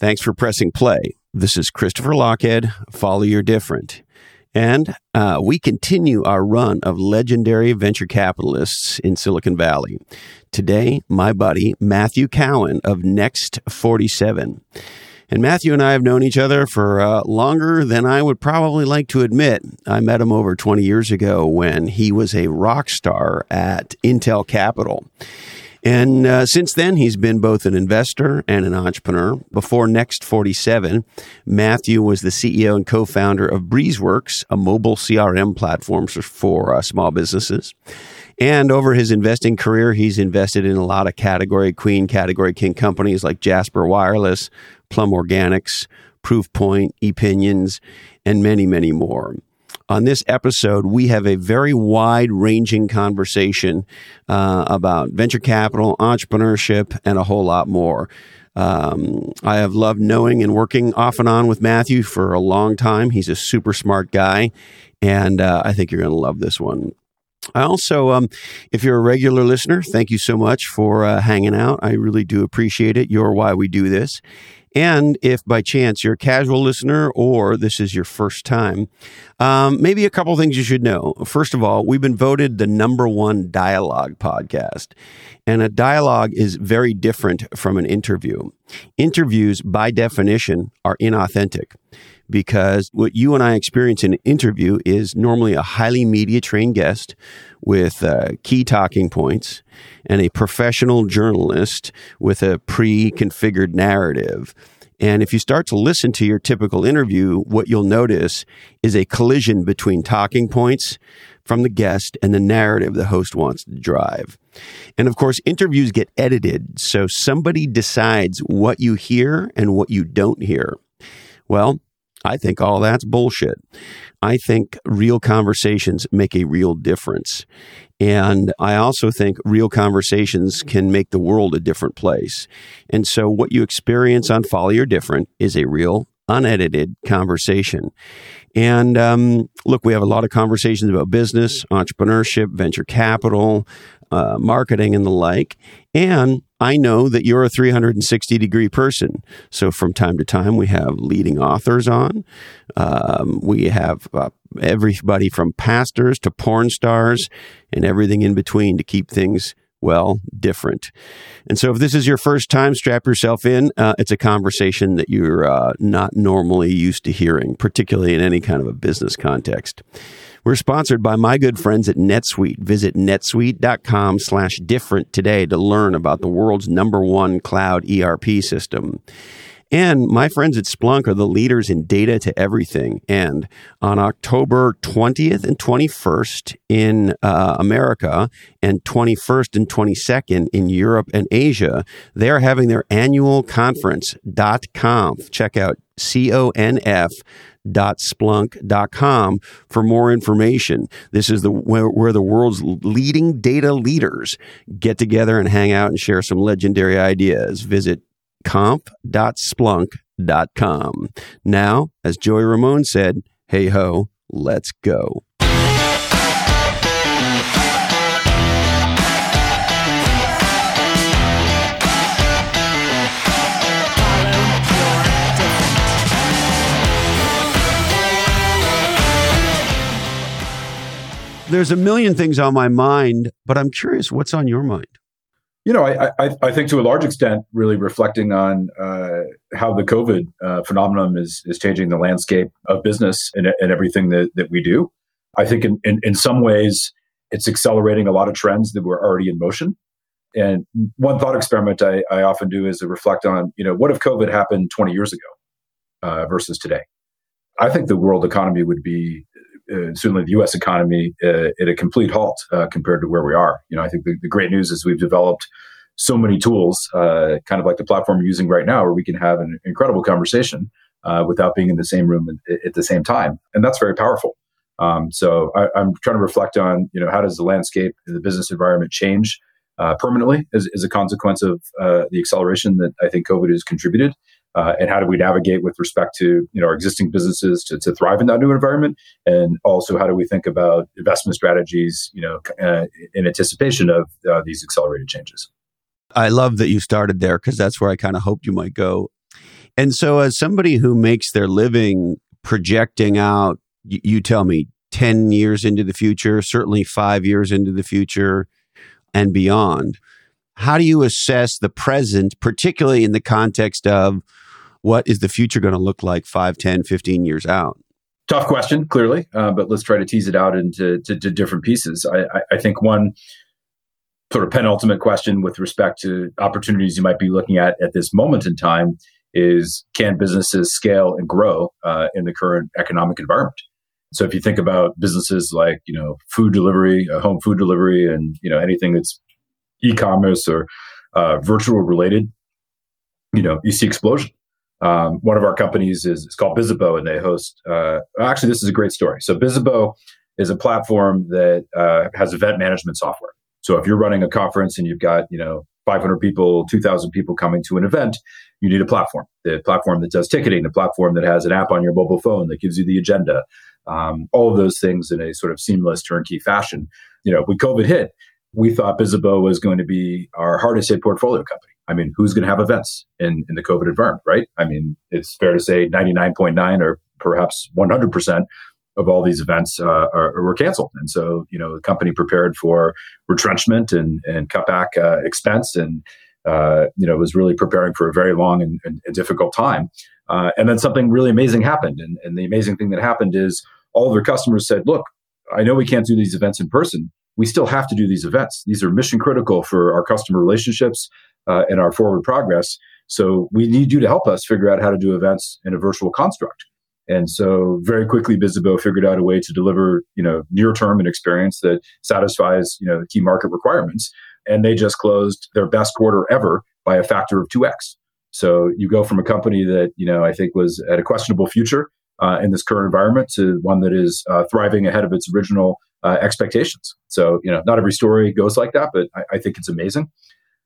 Thanks for pressing play. This is Christopher Lochhead. Follow your different. And uh, we continue our run of legendary venture capitalists in Silicon Valley. Today, my buddy Matthew Cowan of Next47. And Matthew and I have known each other for uh, longer than I would probably like to admit. I met him over 20 years ago when he was a rock star at Intel Capital. And uh, since then, he's been both an investor and an entrepreneur. Before Next47, Matthew was the CEO and co founder of Breezeworks, a mobile CRM platform for uh, small businesses. And over his investing career, he's invested in a lot of category queen, category king companies like Jasper Wireless, Plum Organics, Proofpoint, Epinions, and many, many more. On this episode, we have a very wide ranging conversation uh, about venture capital, entrepreneurship, and a whole lot more. Um, I have loved knowing and working off and on with Matthew for a long time. He's a super smart guy, and uh, I think you're going to love this one. I also, um, if you're a regular listener, thank you so much for uh, hanging out. I really do appreciate it. You're why we do this. And if by chance you're a casual listener or this is your first time, um, maybe a couple things you should know. First of all, we've been voted the number one dialogue podcast. And a dialogue is very different from an interview. Interviews, by definition, are inauthentic because what you and I experience in an interview is normally a highly media trained guest with uh, key talking points and a professional journalist with a pre configured narrative. And if you start to listen to your typical interview, what you'll notice is a collision between talking points from the guest and the narrative the host wants to drive. And of course, interviews get edited, so somebody decides what you hear and what you don't hear. Well, I think all that's bullshit. I think real conversations make a real difference. And I also think real conversations can make the world a different place. And so what you experience on Follow Your Different is a real, unedited conversation. And um, look, we have a lot of conversations about business, entrepreneurship, venture capital, uh, marketing, and the like. And I know that you're a 360 degree person. So from time to time, we have leading authors on. Um, we have uh, everybody from pastors to porn stars and everything in between to keep things well, different. And so, if this is your first time, strap yourself in. Uh, it's a conversation that you're uh, not normally used to hearing, particularly in any kind of a business context. We're sponsored by my good friends at NetSuite. Visit netsuite.com slash different today to learn about the world's number one cloud ERP system. And my friends at Splunk are the leaders in data to everything. And on October 20th and 21st in uh, America and 21st and 22nd in Europe and Asia, they are having their annual conference, .conf. Check out C-O-N-F splunk.com for more information. This is the where, where, the world's leading data leaders get together and hang out and share some legendary ideas. Visit conf.splunk.com. Now, as Joey Ramone said, hey ho, let's go. There's a million things on my mind, but I'm curious what's on your mind? You know, I, I, I, think to a large extent, really reflecting on uh, how the COVID uh, phenomenon is, is changing the landscape of business and, and everything that, that we do. I think in, in, in, some ways, it's accelerating a lot of trends that were already in motion. And one thought experiment I, I often do is to reflect on, you know, what if COVID happened 20 years ago uh, versus today? I think the world economy would be uh, certainly the U.S. economy uh, at a complete halt uh, compared to where we are. You know, I think the, the great news is we've developed so many tools, uh, kind of like the platform we're using right now, where we can have an incredible conversation uh, without being in the same room at, the same time, and that's very powerful. Um, so I, am trying to reflect on, you know, how does the landscape, the business environment change uh, permanently as, as, a consequence of the acceleration that I think COVID has contributed uh, and how do we navigate with respect to you know our existing businesses to, to thrive in that new environment? And also how do we think about investment strategies you know uh, in anticipation of uh, these accelerated changes? I love that you started there because that's where i kind of hoped you might go. And so, as somebody who makes their living projecting out, you, you tell me 10 years into the future, certainly five years into the future and beyond, how do you assess the present, particularly in the context of what is the future going to look like 5, 10, 15 years out? Tough question, clearly, uh, but let's try to tease it out into to, to different pieces. I, I, I think one sort of penultimate question with respect to opportunities you might be looking at at this moment in time is can businesses scale and grow uh, in the current economic environment? So if you think about businesses like you know food delivery, uh, home food delivery, and you know anything that's e-commerce or uh, virtual related, you know you see explosion. Um, one of our companies is, is called Bizzabo, and they host. Uh, actually, this is a great story. So Bizzabo is a platform that uh, has event management software. So if you're running a conference and you've got you know 500 people, 2,000 people coming to an event, you need a platform. The platform that does ticketing, the platform that has an app on your mobile phone that gives you the agenda, um, all of those things in a sort of seamless turnkey fashion. You know, when COVID hit, we thought Bizzabo was going to be our hardest hit portfolio company. I mean, who's going to have events in, in the COVID environment, right? I mean, it's fair to say 99.9 or perhaps 100% of all these events uh, are, were canceled. And so, you know, the company prepared for retrenchment and, and cut back uh, expense and, uh, you know, was really preparing for a very long and, and, and difficult time. Uh, and then something really amazing happened. And, and the amazing thing that happened is all of their customers said, look, I know we can't do these events in person. We still have to do these events. These are mission critical for our customer relationships uh, and our forward progress. So we need you to help us figure out how to do events in a virtual construct. And so very quickly, Bizzabo figured out a way to deliver, you know, near term an experience that satisfies, you know, the key market requirements. And they just closed their best quarter ever by a factor of 2x. So you go from a company that, you know, I think was at a questionable future uh, in this current environment to one that is uh, thriving ahead of its original uh, expectations. So, you know, not every story goes like that, but I, I think it's amazing.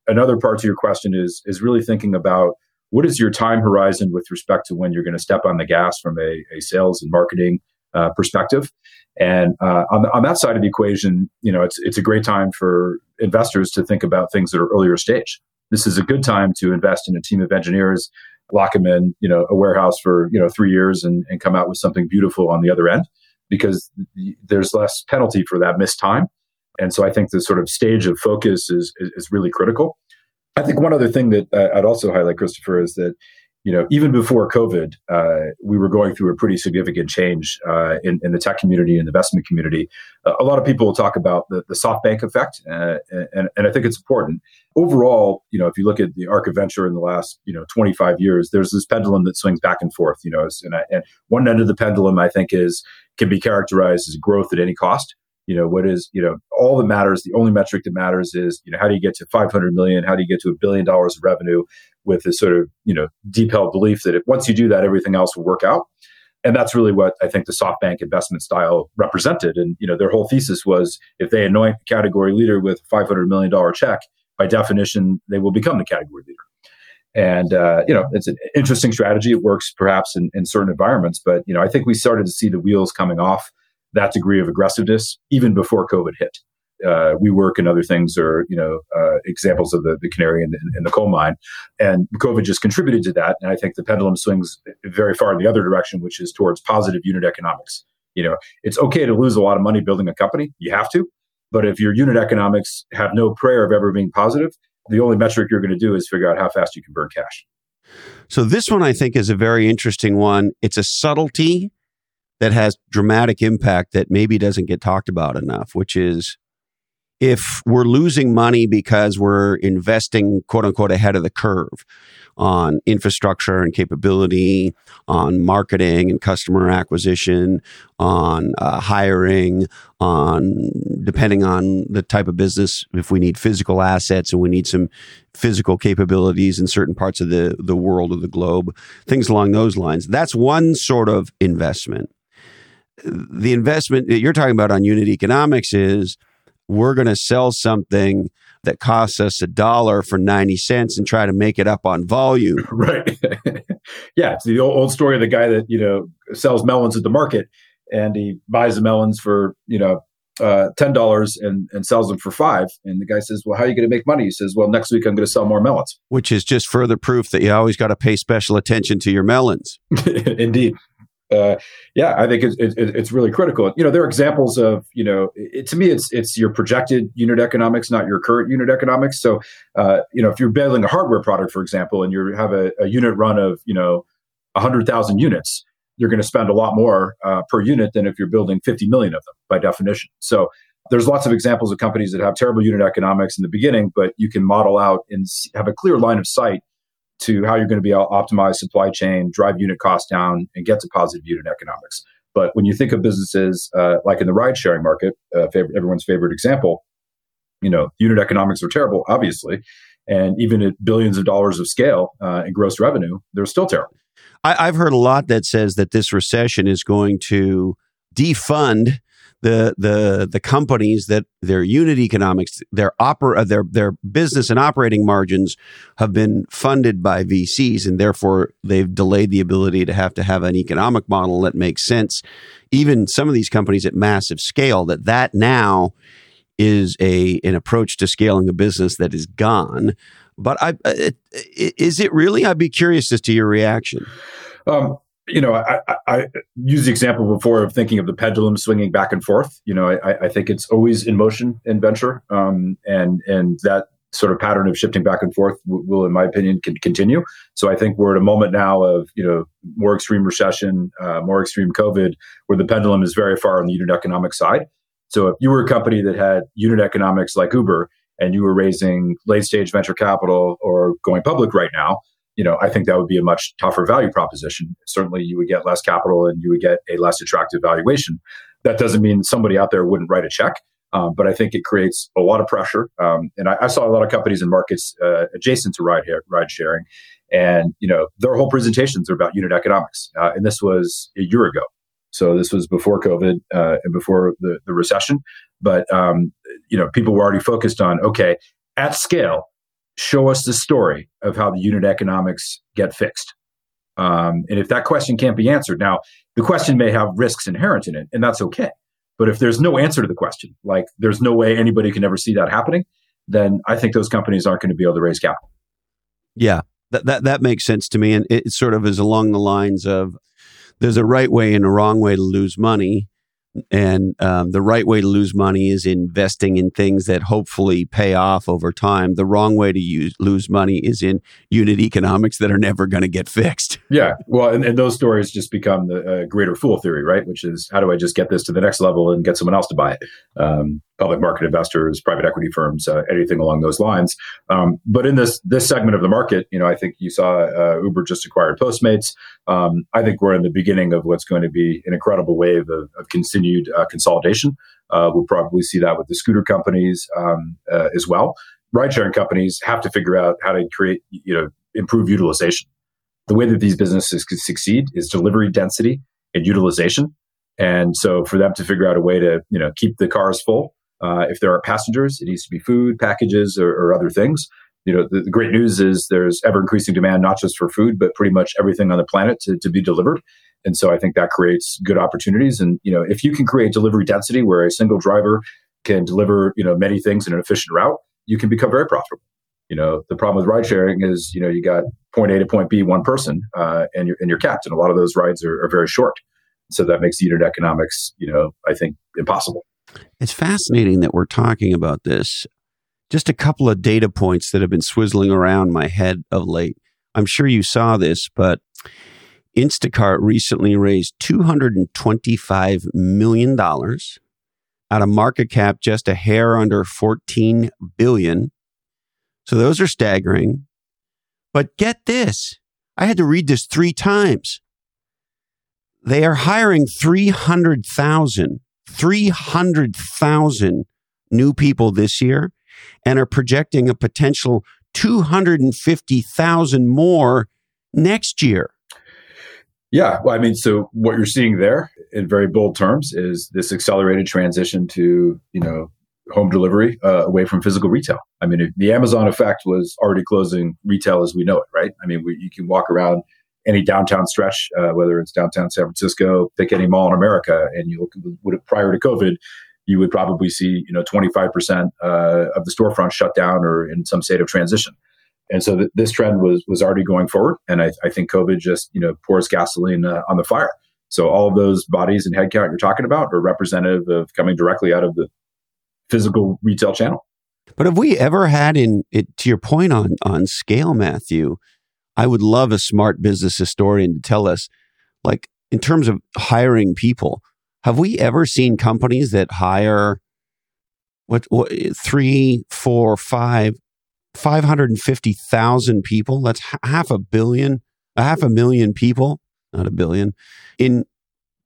Another part to your question is is really thinking about what is your time horizon with respect to when you're going to step on the gas from a, a sales and marketing uh, perspective. And uh, on, on that side of the equation, you know, it's it's a great time for investors to think about things that are earlier stage. This is a good time to invest in a team of engineers, lock them in, you know, a warehouse for you know three years, and, and come out with something beautiful on the other end, because there's less penalty for that missed time. And so I think the sort of stage of focus is is, is really critical. I think one other thing that uh, I'd also highlight, Christopher, is that you know, even before COVID, uh, we were going through a pretty significant change uh, in, in, the tech community and the investment community. Uh, a lot of people talk about the, the SoftBank effect, uh, and, and I think it's important. Overall, you know, if you look at the arc of venture in the last, you know, 25 years, there's this pendulum that swings back and forth. You know, and, I, and one end of the pendulum, I think, is can be characterized as growth at any cost you know what is you know all that matters the only metric that matters is you know how do you get to 500 million how do you get to a billion dollars of revenue with this sort of you know deep held belief that if, once you do that everything else will work out. And that's really what i think the softbank investment style represented. And you know their whole thesis was if they anoint the category leader with a 500 million dollar check by definition they will become the category leader. And uh, you know it's an interesting strategy. It works perhaps in, in certain environments but you know i think we started to see the wheels coming off that degree of aggressiveness even before COVID hit. Uh, WeWork and other things are, you know, uh, examples of the, the canary in the, in the, coal mine. And COVID just contributed to that. And I think the pendulum swings very far in the other direction, which is towards positive unit economics. You know, it's okay to lose a lot of money building a company. You have to. But if your unit economics have no prayer of ever being positive, the only metric you're going to do is figure out how fast you can burn cash. So this one I think is a very interesting one. It's a subtlety that has dramatic impact that maybe doesn't get talked about enough, which is if we're losing money because we're investing quote unquote ahead of the curve on infrastructure and capability, on marketing and customer acquisition, on uh, hiring, on depending on the type of business, if we need physical assets and we need some physical capabilities in certain parts of the, the world or the globe, things along those lines. That's one sort of investment the investment that you're talking about on unit economics is we're going to sell something that costs us a dollar for 90 cents and try to make it up on volume. Right. yeah. It's the old, old story of the guy that, you know, sells melons at the market and he buys the melons for, you know, uh, ten dollars and and sells them for five. And the guy says, "Well, how are you going to make money?" He says, "Well, next week I'm going to sell more melons." Which is just further proof that you always got to pay special attention to your melons. Indeed. Uh, yeah, I think it's, it, it's really critical. You know, there are examples of you know, it, to me, it's it's your projected unit economics, not your current unit economics. So, uh, you know, if you're building a hardware product, for example, and you have a, a unit run of you know, hundred thousand units, you're going to spend a lot more uh, per unit than if you're building 50 million of them by definition. So there's lots of examples of companies that have terrible unit economics in the beginning, but you can model out and have a clear line of sight to how you're going to be able to optimize supply chain, drive unit costs down, and get to positive unit economics. But when you think of businesses uh, like in the ride sharing market, uh, favorite, everyone's favorite example, you know, unit economics are terrible, obviously. And even at billions of dollars of scale uh, in gross revenue, they're still terrible. I, I've heard a lot that says that this recession is going to defund the the the companies that their unit economics, their opera, uh, their their business and operating margins have been funded by VCs, and therefore they've delayed the ability to have to have an economic model that makes sense. Even some of these companies at massive scale, that that now is a an approach to scaling a business that is gone. But I, it, is it really? I'd be curious as to your reaction. Um, you know, I, I, I the example before of thinking of the pendulum swinging back and forth. You know, I, I think it's always in motion in venture, um, and and that sort of pattern of shifting back and forth will, in my opinion, can continue. So I think we're at a moment now of you know more extreme recession, uh, more extreme COVID, where the pendulum is very far on the unit economic side. So if you were a company that had unit economics like Uber and you were raising late stage venture capital or going public right now, you know, I think that would be a much tougher value proposition. Certainly, you would get less capital and you would get a less attractive valuation. That doesn't mean somebody out there wouldn't write a check, um, but I think it creates a lot of pressure. Um, and I, I, saw a lot of companies and markets uh, adjacent to ride ride sharing, and you know, their whole presentations are about unit economics. Uh, and this was a year ago, so this was before COVID uh, and before the, the recession. But um, you know, people were already focused on okay, at scale show us the story of how the unit economics get fixed. Um, and if that question can't be answered, now the question may have risks inherent in it, and that's okay. But if there's no answer to the question, like there's no way anybody can ever see that happening, then I think those companies aren't going to be able to raise capital. Yeah, that that that makes sense to me, and it sort of is along the lines of there's a right way and a wrong way to lose money, and um, the right way to lose money is investing in things that hopefully pay off over time. The wrong way to use, lose money is in unit economics that are never going to get fixed. Yeah. Well, and, and those stories just become the uh, greater fool theory, right? Which is how do I just get this to the next level and get someone else to buy it? Um, public market investors, private equity firms, uh, anything along those lines. Um, but in this this segment of the market, you know, I think you saw uh, Uber just acquired Postmates. Um, I think we're in the beginning of what's going to be an incredible wave of, of continued uh, consolidation. Uh, we'll probably see that with the scooter companies um, uh, as well. Ride sharing companies have to figure out how to create, you know, improve utilization. The way that these businesses could succeed is delivery density and utilization. And so for them to figure out a way to, you know, keep the cars full uh, if there are passengers, it needs to be food, packages, or, or other things. You know, the, the, great news is there's ever increasing demand, not just for food, but pretty much everything on the planet to, to be delivered. And so I think that creates good opportunities. And, you know, if you can create delivery density where a single driver can deliver, you know, many things in an efficient route, you can become very profitable. You know, the problem with ride sharing is, you know, you got point A to point B, one person, uh, and you're, and you're capped. And a lot of those rides are, are very short. So that makes unit economics, you know, I think impossible. It's fascinating that we're talking about this. Just a couple of data points that have been swizzling around my head of late. I'm sure you saw this, but Instacart recently raised $225 million at a market cap just a hair under 14 billion. So those are staggering. But get this. I had to read this three times. They are hiring 300,000 300,000 new people this year and are projecting a potential 250,000 more next year. Yeah, well, I mean, so what you're seeing there, in very bold terms, is this accelerated transition to you know home delivery uh, away from physical retail. I mean, the Amazon effect was already closing retail as we know it, right? I mean, we, you can walk around any downtown stretch, uh, whether it's downtown San Francisco, pick any mall in America, and you look prior to COVID, you would probably see, you know, 25% uh, of the storefront shut down or in some state of transition. And so th- this trend was was already going forward, and I, I think COVID just you know pours gasoline uh, on the fire. So all of those bodies and headcount you're talking about are representative of coming directly out of the physical retail channel. But have we ever had in it to your point on on scale, Matthew? I would love a smart business historian to tell us, like in terms of hiring people, have we ever seen companies that hire what, what three, four, five, five hundred and fifty thousand people? That's half a billion, a half a million people, not a billion, in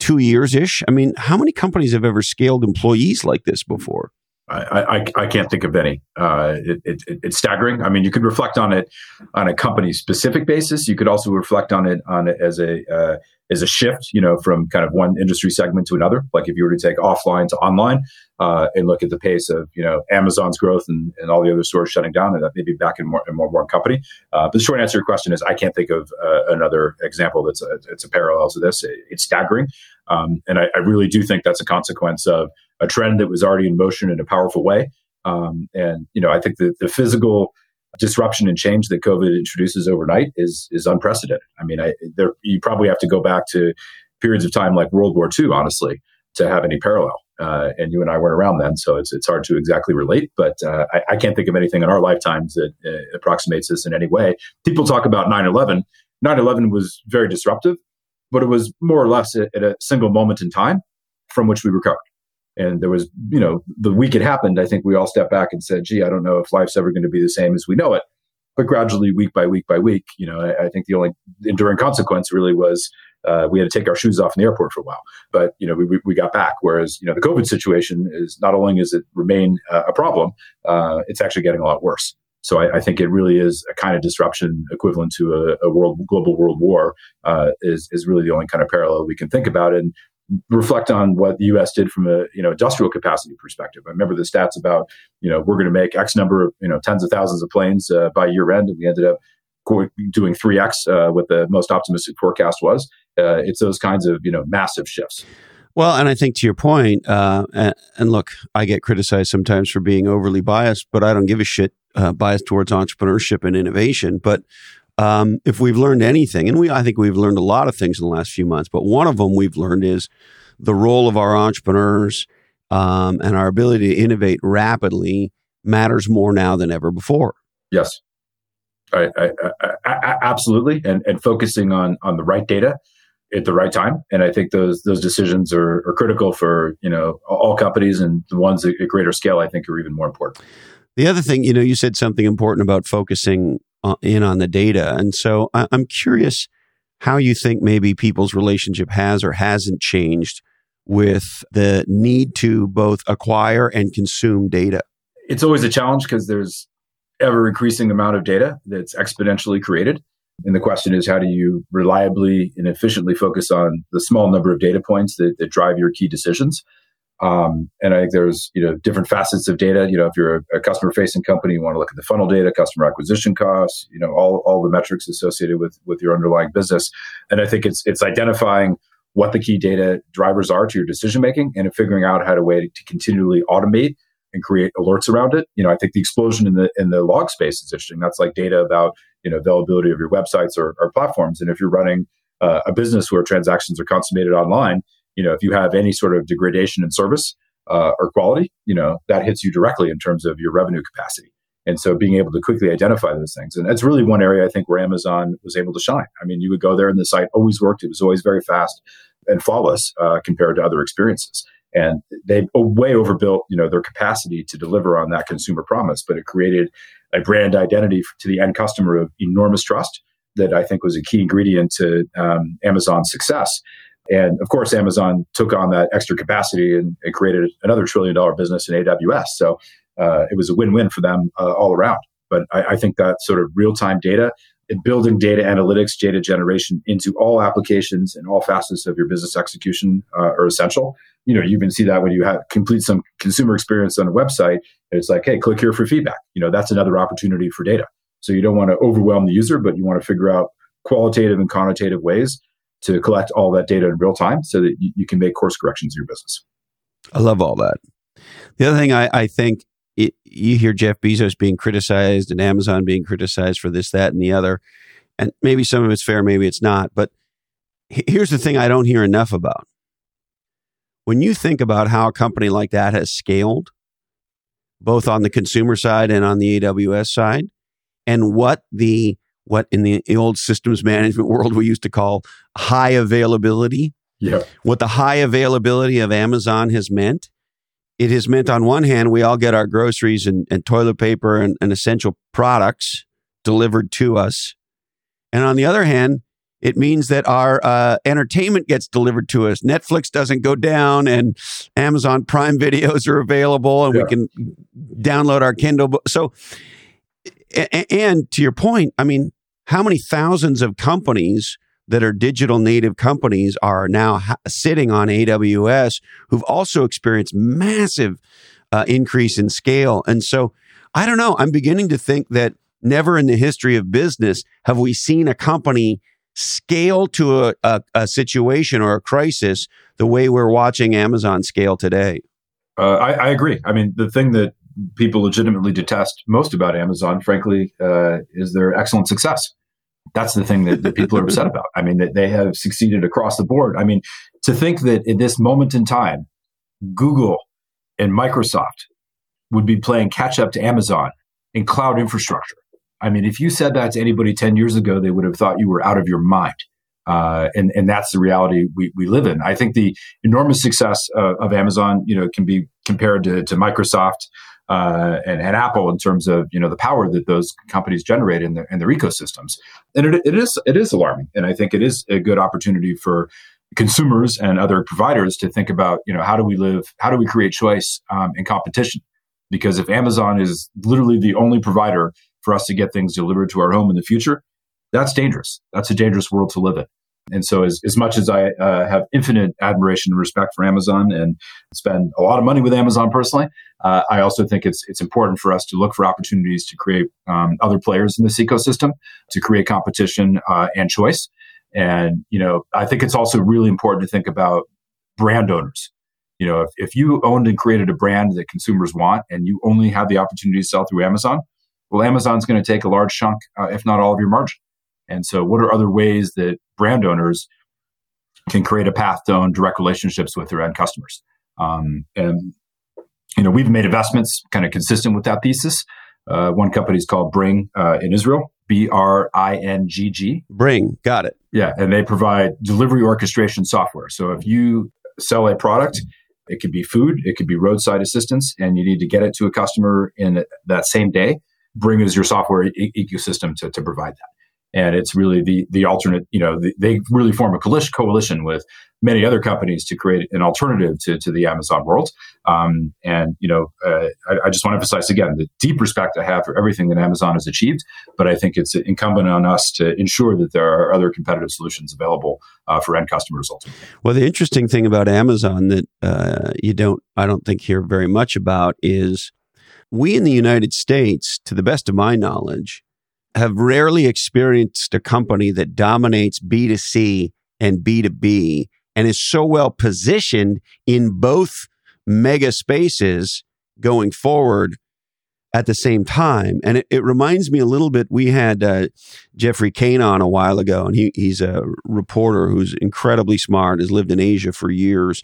two years ish. I mean, how many companies have ever scaled employees like this before? I, I, I, can't think of any. Uh, it, it, it's staggering. I mean, you could reflect on it on a company specific basis. You could also reflect on it on as a uh, as a shift, you know, from kind of one industry segment to another. Like if you were to take offline to online uh, and look at the pace of you know Amazon's growth and, and all the other stores shutting down, and that maybe back in more in more one company. Uh, but the short answer to your question is I can't think of uh, another example that's a, it's a parallel to this. It, it's staggering, um, and I, I really do think that's a consequence of a trend that was already in motion in a powerful way. Um, and you know, I think the, the physical disruption and change that COVID introduces overnight is is unprecedented. I mean, I, there you probably have to go back to periods of time like World War II, honestly, to have any parallel. Uh, and you and I weren't around then, so it's it's hard to exactly relate. But uh, I, I, can't think of anything in our lifetimes that uh, approximates this in any way. People talk about 9/11. 9/11 was very disruptive, but it was more or less at, at a single moment in time from which we recovered. And there was, you know, the week it happened, I think we all stepped back and said, gee, I don't know if life's ever going to be the same as we know it. But gradually, week by week by week, you know, I, I think the only enduring consequence really was uh, we had to take our shoes off in the airport for a while. But, you know, we, we got back. Whereas, you know, the COVID situation is not only is it remain uh, a problem, uh, it's actually getting a lot worse. So I, I, think it really is a kind of disruption equivalent to a, a world global world war uh, is is really the only kind of parallel we can think about. And reflect on what the U.S. did from a you know industrial capacity perspective. I remember the stats about you know we're going to make X number of you know tens of thousands of planes uh, by year end, and we ended up doing 3x uh, what the most optimistic forecast was. Uh, it's those kinds of you know massive shifts. Well, and I think to your point, uh, and, and, look, I get criticized sometimes for being overly biased, but I don't give a shit uh, biased towards entrepreneurship and innovation. But um, if we've learned anything, and we, I think we've learned a lot of things in the last few months, but one of them we've learned is the role of our entrepreneurs um, and our ability to innovate rapidly matters more now than ever before. Yes, I, I, I, absolutely, and and focusing on on the right data at the right time, and I think those those decisions are, are critical for you know all companies, and the ones at greater scale, I think, are even more important. The other thing, you know, you said something important about focusing Uh, in on the data. And so I, I'm curious how you think maybe people's relationship has or hasn't changed with the need to both acquire and consume data. It's always a challenge because there's ever increasing amount of data that's exponentially created. And the question is, how do you reliably and efficiently focus on the small number of data points that, that drive your key decisions? Um, and I think there's you know different facets of data. You know, if you're a, a customer facing company, you want to look at the funnel data, customer acquisition costs, you know, all, all the metrics associated with with your underlying business. And I think it's it's identifying what the key data drivers are to your decision making and figuring out how to way to continually automate and create alerts around it. You know, I think the explosion in the in the log space is interesting. That's like data about you know availability of your websites or, or platforms. And if you're running uh, a business where transactions are consummated online, you know, if you have any sort of degradation in service uh, or quality, you know, that hits you directly in terms of your revenue capacity. And so being able to quickly identify those things. And that's really one area I think where Amazon was able to shine. I mean, you would go there and the site always worked. It was always very fast and flawless uh, compared to other experiences. And they way overbuilt, you know, their capacity to deliver on that consumer promise, but it created a brand identity to the end customer of enormous trust that I think was a key ingredient to um, Amazon's success. And of course, Amazon took on that extra capacity and, and created another trillion dollar business in AWS. So uh, it was a win win for them uh, all around. But I, I think that sort of real time data and building data analytics, data generation into all applications and all facets of your business execution uh, are essential. You know, you can see that when you have complete some consumer experience on a website, it's like, hey, click here for feedback. You know, that's another opportunity for data. So you don't want to overwhelm the user, but you want to figure out qualitative and quantitative ways to collect all that data in real time so that you, you can make course corrections in your business. I love all that. The other thing I, I think it, you hear Jeff Bezos being criticized and Amazon being criticized for this, that, and the other. And maybe some of it's fair, maybe it's not. But here's the thing I don't hear enough about. When you think about how a company like that has scaled, both on the consumer side and on the AWS side, and what the what in the old systems management world we used to call high availability. Yeah. What the high availability of Amazon has meant. It has meant on one hand, we all get our groceries and, and toilet paper and, and essential products delivered to us. And on the other hand, it means that our uh, entertainment gets delivered to us. Netflix doesn't go down, and Amazon Prime videos are available, and yeah. we can download our Kindle. So, and to your point, I mean, how many thousands of companies that are digital native companies are now ha- sitting on AWS who've also experienced massive uh, increase in scale? And so, I don't know. I'm beginning to think that never in the history of business have we seen a company scale to a, a, a, situation or a crisis the way we're watching Amazon scale today. Uh, I, I, agree. I mean, the thing that people legitimately detest most about Amazon, frankly, uh, is their excellent success. That's the thing that, that people are upset about. I mean, that they have succeeded across the board. I mean, to think that in this moment in time, Google and Microsoft would be playing catch up to Amazon in cloud infrastructure I mean, if you said that to anybody 10 years ago, they would have thought you were out of your mind. Uh, and, and that's the reality we, we live in. I think the enormous success uh, of Amazon, you know, can be compared to, to Microsoft uh, and, and, Apple in terms of, you know, the power that those companies generate in their, in their ecosystems. And it, it is it is alarming. And I think it is a good opportunity for consumers and other providers to think about, you know, how do we live, how do we create choice um, and competition? Because if Amazon is literally the only provider for us to get things delivered to our home in the future, that's dangerous. That's a dangerous world to live in. And so, as, as much as I uh, have infinite admiration and respect for Amazon and spend a lot of money with Amazon personally, uh, I also think it's it's important for us to look for opportunities to create um, other players in this ecosystem, to create competition uh, and choice. And you know, I think it's also really important to think about brand owners. You know, if, if you owned and created a brand that consumers want, and you only have the opportunity to sell through Amazon, well, Amazon's going to take a large chunk, uh, if not all of your margin. And so, what are other ways that brand owners can create a path to own direct relationships with their end customers? Um, and you know, we've made investments kind of consistent with that thesis. Uh, one company is called Bringg uh, in Israel, B R I N G G. Bringg, got it. Yeah, and they provide delivery orchestration software. So if you sell a product, it could be food, it could be roadside assistance, and you need to get it to a customer in that same day Bringg is your software e- ecosystem to, to provide that. And it's really the the alternate, you know, the, they really form a coalition, with many other companies to create an alternative to, to the Amazon world. Um, and, you know, uh, I, I, just want to emphasize again the deep respect I have for everything that Amazon has achieved. But I think it's incumbent on us to ensure that there are other competitive solutions available uh, for end customers ultimately. Well, the interesting thing about Amazon that uh, you don't, I don't think, hear very much about is we in the United States, to the best of my knowledge, have rarely experienced a company that dominates B2C and B2B and is so well positioned in both mega spaces going forward at the same time. And it, it reminds me a little bit. We had uh, Geoffrey Cain on a while ago, and he, he's a reporter who's incredibly smart, has lived in Asia for years.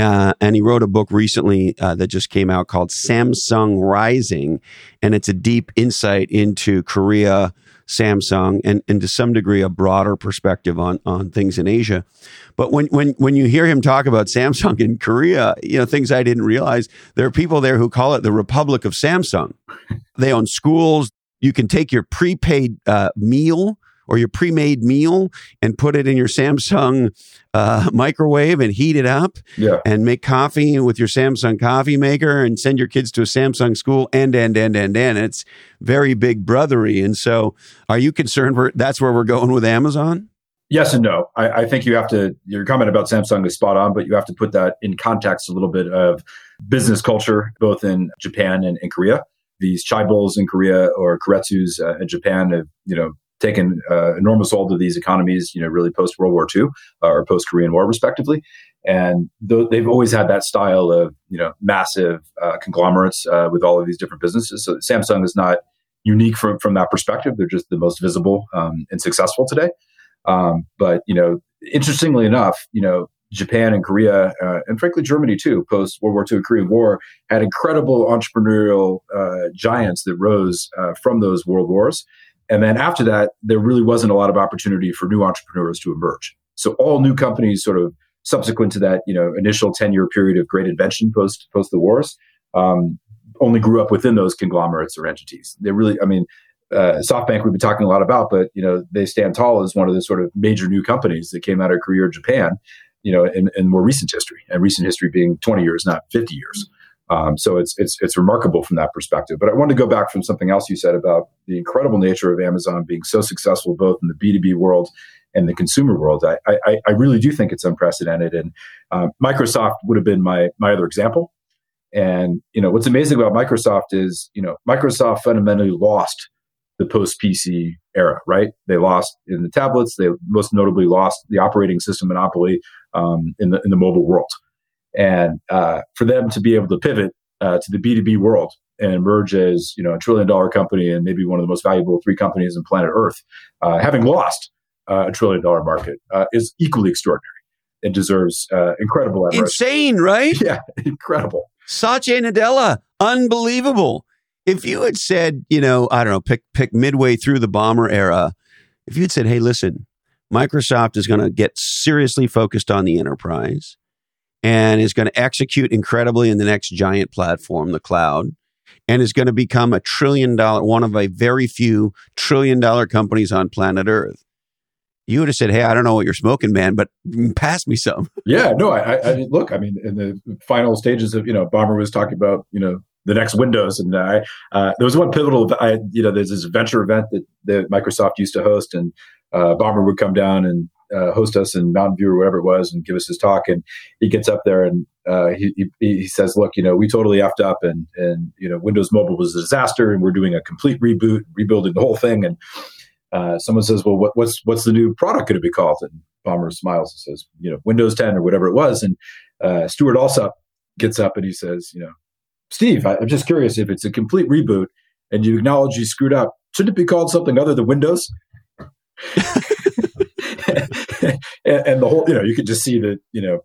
Uh, and he wrote a book recently uh, that just came out called Samsung Rising. And it's a deep insight into Korea, Samsung, and, and to some degree a broader perspective on, on things in Asia. But when, when, when you hear him talk about Samsung in Korea, you know, things I didn't realize, there are people there who call it the Republic of Samsung. They own schools. You can take your prepaid uh, meal or your pre-made meal and put it in your Samsung uh, microwave and heat it up yeah. and make coffee with your Samsung coffee maker and send your kids to a Samsung school and and and and and it's very big brothery. And so, are you concerned? For, that's where we're going with Amazon. Yes and no. I, I, think you have to. Your comment about Samsung is spot on, but you have to put that in context a little bit of business culture, both in Japan and in Korea. These chaebols in Korea or keiretsus uh, in Japan have, you know, taken uh, enormous hold of these economies, you know, really post World War II uh, or post Korean War, respectively. And th- they've always had that style of you know massive uh, conglomerates uh, with all of these different businesses. So Samsung is not unique from from that perspective. They're just the most visible um, and successful today. Um, but you know, interestingly enough, you know, Japan and Korea, uh, and frankly Germany too, post World War II Korean War, had incredible entrepreneurial uh, giants that rose uh, from those world wars. And then after that, there really wasn't a lot of opportunity for new entrepreneurs to emerge. So all new companies, sort of subsequent to that, you know, initial ten year period of great invention post post the wars, um, only grew up within those conglomerates or entities. They really, I mean, uh, SoftBank we've been talking a lot about, but you know they stand tall as one of the sort of major new companies that came out of Korea or Japan, you know, in, in more recent history, and recent history being 20 years, not 50 years. Um, so it's it's it's remarkable from that perspective. But I wanted to go back from something else you said about the incredible nature of Amazon being so successful both in the B two B world and the consumer world. I, I, I really do think it's unprecedented. And um, Microsoft would have been my my other example. And you know what's amazing about Microsoft is you know Microsoft fundamentally lost the post PC era, right? They lost in the tablets. They most notably lost the operating system monopoly um, in the in the mobile world. And uh, for them to be able to pivot uh, to the B2B world and emerge as you know a trillion dollar company and maybe one of the most valuable three companies on planet Earth, uh, having lost uh, a trillion dollar market, uh, is equally extraordinary. It deserves uh, incredible admiration. Insane, right? Yeah, incredible. Satya Nadella, unbelievable. If you had said, you know, I don't know, pick pick midway through the Ballmer era, if you had said, "Hey, listen, Microsoft is going to get seriously focused on the enterprise." And is going to execute incredibly in the next giant platform, the cloud, and is going to become a trillion dollar, one of a very few trillion dollar companies on planet Earth. You would have said, "Hey, I don't know what you're smoking, man, but pass me some." Yeah, no, I, I look. I mean, in the final stages of you know, Ballmer was talking about you know the next Windows, and I uh, there was one pivotal. I you know, there's this venture event that, that Microsoft used to host, and uh, Ballmer would come down and uh, host us in Mountain View or whatever it was and give us his talk. And he gets up there and uh, he, he, he says, "Look, you know, we totally effed up, and and you know, Windows Mobile was a disaster, and we're doing a complete reboot, rebuilding the whole thing." And uh, someone says, "Well, what, what's what's the new product going to be called?" And Ballmer smiles and says, "You know, Windows 10 or whatever it was." And uh, Stewart Alsop gets up and he says, "You know, Steve, I, I'm just curious if it's a complete reboot and you acknowledge you screwed up, shouldn't it be called something other than Windows?" and, and, the whole, you know, you could just see the, you know,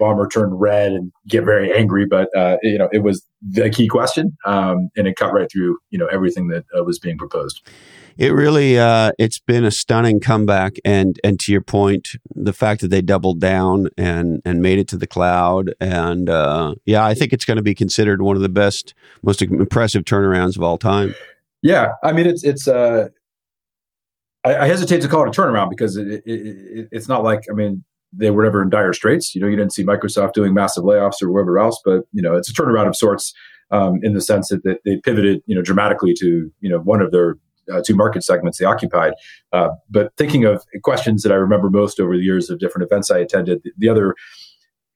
Ballmer turned red and get very angry, but uh, you know, it was the key question, um, and it cut right through, you know, everything that uh, was being proposed. It really, uh, it's been a stunning comeback, and and to your point, the fact that they doubled down and and made it to the cloud, and uh, yeah, I think it's going to be considered one of the best, most impressive turnarounds of all time. Yeah, I mean, it's it's uh, I, I, hesitate to call it a turnaround because it, it, it, it's not like I mean they were never in dire straits. You know, you didn't see Microsoft doing massive layoffs or whatever else, but you know, it's a turnaround of sorts um, in the sense that they, they, pivoted, you know, dramatically to you know one of their uh, two market segments they occupied. Uh, but thinking of questions that I remember most over the years of different events I attended, the, the other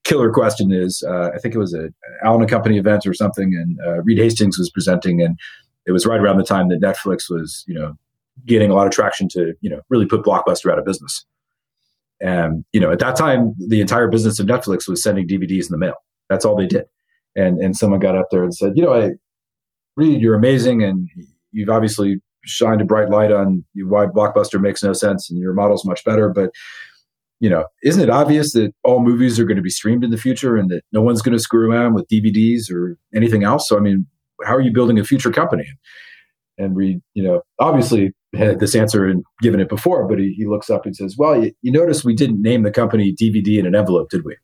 killer question is uh, I think it was a Allen and Company event or something, and uh, Reed Hastings was presenting, and it was right around the time that Netflix was, you know, getting a lot of traction to you know really put Blockbuster out of business. And you know, at that time, the entire business of Netflix was sending DVDs in the mail. That's all they did. And and someone got up there and said, you know, I Reed, you're amazing, and you've obviously shined a bright light on why Blockbuster makes no sense, and your model's much better. But you know, isn't it obvious that all movies are going to be streamed in the future, and that no one's going to screw around with DVDs or anything else? So, I mean, how are you building a future company? And Reed, you know, obviously had this answer and given it before, but he, he looks up and says, Well, you, you notice we didn't name the company DVD in an envelope, did we?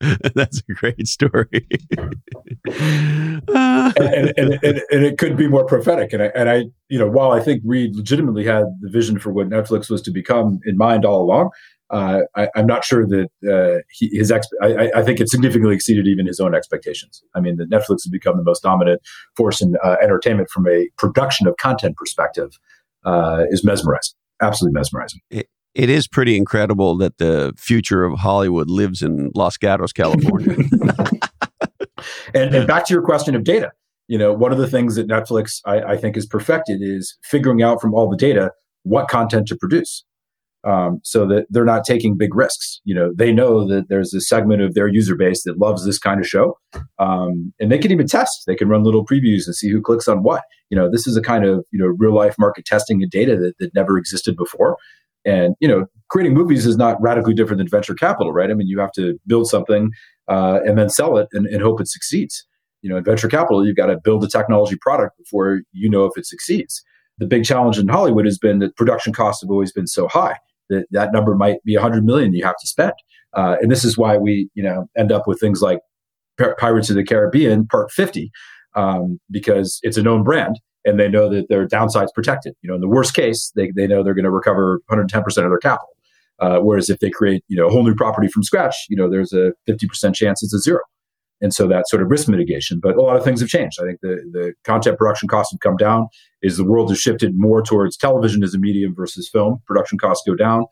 That's a great story. and, and, and, and, it could be more prophetic. And I, and I, you know, while I think Reed legitimately had the vision for what Netflix was to become in mind all along, uh, I, am not sure that uh, he, his ex- I, I, think it significantly exceeded even his own expectations. I mean, that Netflix has become the most dominant force in uh, entertainment from a production of content perspective uh, is mesmerizing, absolutely mesmerizing. It, it is pretty incredible that the future of Hollywood lives in Los Gatos, California. and, and, back to your question of data, you know, one of the things that Netflix I, I think is perfected is figuring out from all the data what content to produce um, so that they're not taking big risks. You know, they know that there's a segment of their user base that loves this kind of show, um, and they can even test. They can run little previews and see who clicks on what. You know, this is a kind of you know real life market testing and data that, that never existed before. And you know, creating movies is not radically different than venture capital, right? I mean, you have to build something uh, and then sell it and, and hope it succeeds. You know, in venture capital, you've got to build a technology product before you know if it succeeds. The big challenge in Hollywood has been that production costs have always been so high that that number might be 100 million you have to spend. Uh, and this is why we, you know, end up with things like Pirates of the Caribbean Part 50, um, because it's a known brand and they know that their downside's protected. You know, in the worst case, they, they know they're going to recover 110% of their capital. Uh, whereas if they create, you know, a whole new property from scratch, you know, there's a 50% chance it's a zero. And so that sort of risk mitigation. But a lot of things have changed. I think the, the content production costs have come down. Is the world has shifted more towards television as a medium versus film. Production costs go down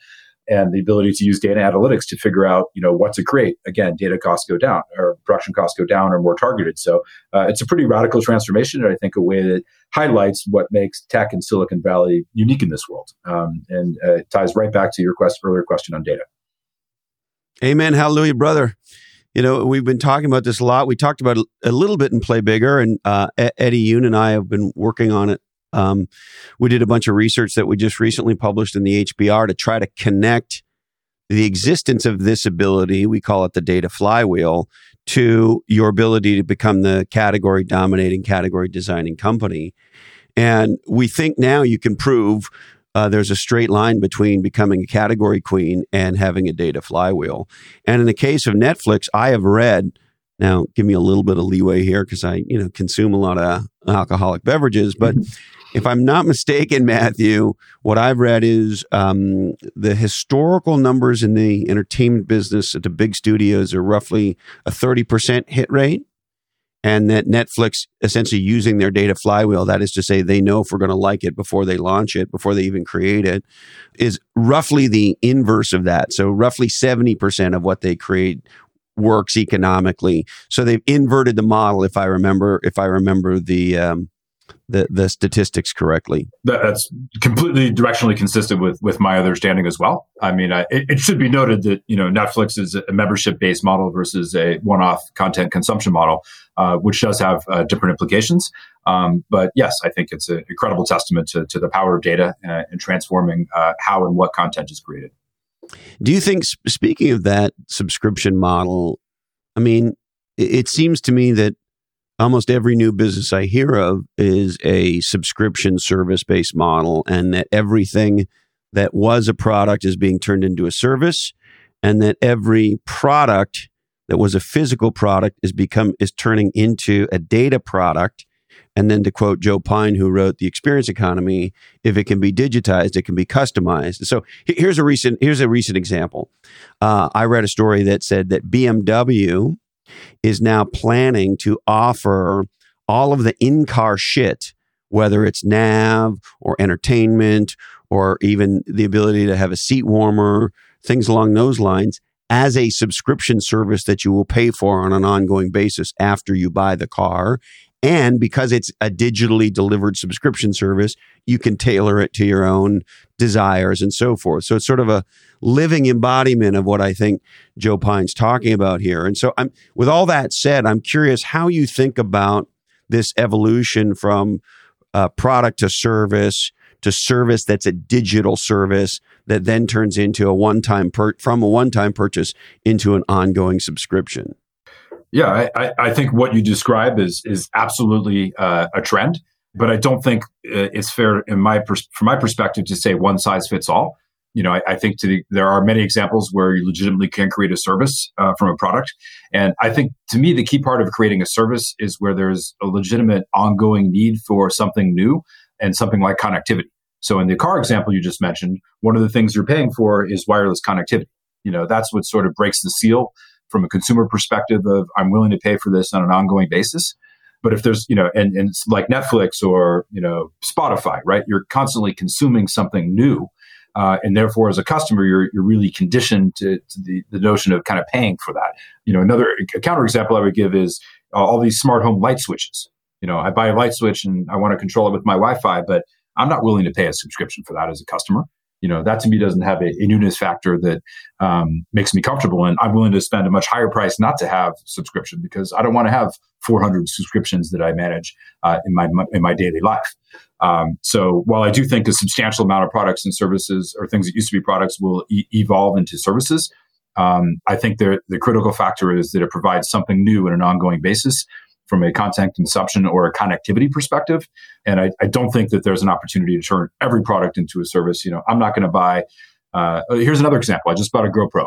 and the ability to use data analytics to figure out you know what to create again data costs go down or production costs go down or more targeted so uh, it's a pretty radical transformation and i think a way that highlights what makes tech in silicon valley unique in this world um, and uh, it ties right back to your quest, earlier question on data amen hallelujah brother you know we've been talking about this a lot we talked about a little bit in play bigger and uh, eddie yoon and i have been working on it um, we did a bunch of research that we just recently published in the HBR to try to connect the existence of this ability, we call it the data flywheel, to your ability to become the category dominating, category designing company. And we think now you can prove uh, there's a straight line between becoming a category queen and having a data flywheel. And in the case of Netflix, I have read now give me a little bit of leeway here because I you know consume a lot of alcoholic beverages, but mm-hmm if I'm not mistaken, Matthew, what I've read is um, the historical numbers in the entertainment business at the big studios are roughly a 30% hit rate. And that Netflix essentially using their data flywheel, that is to say, they know if we're going to like it before they launch it, before they even create it, is roughly the inverse of that. So, roughly 70% of what they create works economically. So they've inverted the model. If I remember, if I remember the um, the, the statistics correctly. That's completely directionally consistent with with my understanding as well. I mean, I, it, it, should be noted that you know Netflix is a membership based model versus a one off content consumption model, uh, which does have uh, different implications. Um, but yes, I think it's an incredible testament to, to the power of data uh, in transforming uh, how and what content is created. Do you think, speaking of that subscription model, I mean, it, it seems to me that almost every new business I hear of is a subscription service based model, and that everything that was a product is being turned into a service, and that every product that was a physical product is become is turning into a data product. And then to quote Joe Pine, who wrote The Experience Economy, if it can be digitized, it can be customized. So here's a recent here's a recent example. Uh, I read a story that said that BMW is now planning to offer all of the in car shit, whether it's nav or entertainment or even the ability to have a seat warmer, things along those lines, as a subscription service that you will pay for on an ongoing basis after you buy the car. And because it's a digitally delivered subscription service, you can tailor it to your own desires and so forth. So it's sort of a living embodiment of what I think Joe Pine's talking about here. And so I'm with all that said, I'm curious how you think about this evolution from uh, product to service to service that's a digital service that then turns into a one-time per- from a one-time purchase into an ongoing subscription. Yeah, I, I think what you describe is is absolutely uh, a trend, but I don't think uh, it's fair in my pers- from my perspective to say one size fits all. You know, I, I think the, there are many examples where you legitimately can create a service uh, from a product, and I think to me the key part of creating a service is where there's a legitimate ongoing need for something new and something like connectivity. So in the car example you just mentioned, one of the things you're paying for is wireless connectivity. You know, that's what sort of breaks the seal from a consumer perspective of I'm willing to pay for this on an ongoing basis. But if there's, you know, and, and like Netflix or, you know, Spotify, right? You're constantly consuming something new. Uh, and therefore, as a customer, you're, you're really conditioned to, to, the, the notion of kind of paying for that. You know, another counter example I would give is uh, all these smart home light switches. You know, I buy a light switch and I want to control it with my Wi Fi, but I'm not willing to pay a subscription for that as a customer. You know that to me doesn't have a, a newness factor that um, makes me comfortable. And i'm willing to spend a much higher price not to have subscription because i don't want to have 400 subscriptions that i manage uh, in my in my daily life. Um, so while i do think a substantial amount of products and services or things that used to be products will e- evolve into services um, i think the critical factor is that it provides something new on an ongoing basis from a content consumption or a connectivity perspective. And I, I, don't think that there's an opportunity to turn every product into a service. You know, I'm not going to buy. Uh, here's another example. I just bought a GoPro.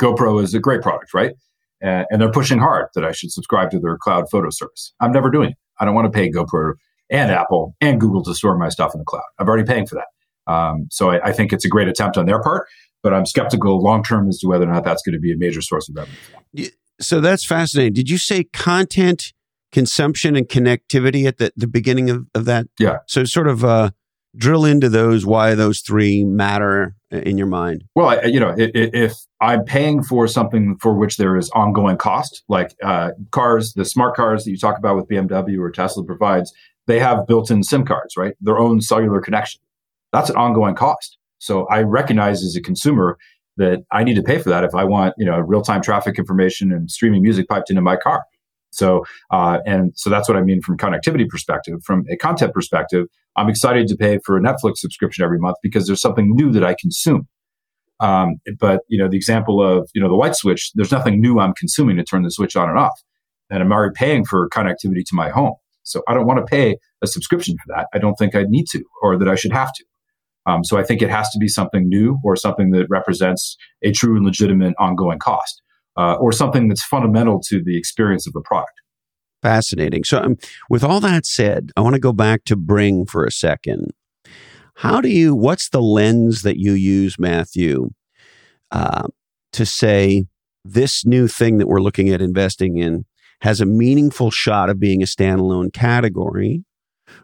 GoPro is a great product, right? And, and they're pushing hard that I should subscribe to their cloud photo service. I'm never doing it. I don't want to pay GoPro and Apple and Google to store my stuff in the cloud. I'm already paying for that. Um, so I, I, think it's a great attempt on their part, but I'm skeptical long term as to whether or not that's going to be a major source of revenue. So that's fascinating. Did you say content consumption and connectivity at the, the beginning of, of that? Yeah. So sort of uh, drill into those, why those three matter in your mind. Well, I, you know, if, if, I'm paying for something for which there is ongoing cost, like uh, cars, the smart cars that you talk about with BMW or Tesla provides, they have built-in SIM cards, right? Their own cellular connection. That's an ongoing cost. So I recognize as a consumer that I need to pay for that if I want, you know, real-time traffic information and streaming music piped into my car. So, uh, and so that's what I mean from connectivity perspective. From a content perspective, I'm excited to pay for a Netflix subscription every month because there's something new that I consume. Um, but you know, the example of you know the light switch, there's nothing new I'm consuming to turn the switch on and off, and I'm already paying for connectivity to my home. So I don't want to pay a subscription for that. I don't think I need to, or that I should have to. Um, so I think it has to be something new or something that represents a true and legitimate ongoing cost uh, or something that's fundamental to the experience of the product. Fascinating. So, um, with all that said, I want to go back to Bringg for a second. How do you, what's the lens that you use, Matthew, uh, to say this new thing that we're looking at investing in has a meaningful shot of being a standalone category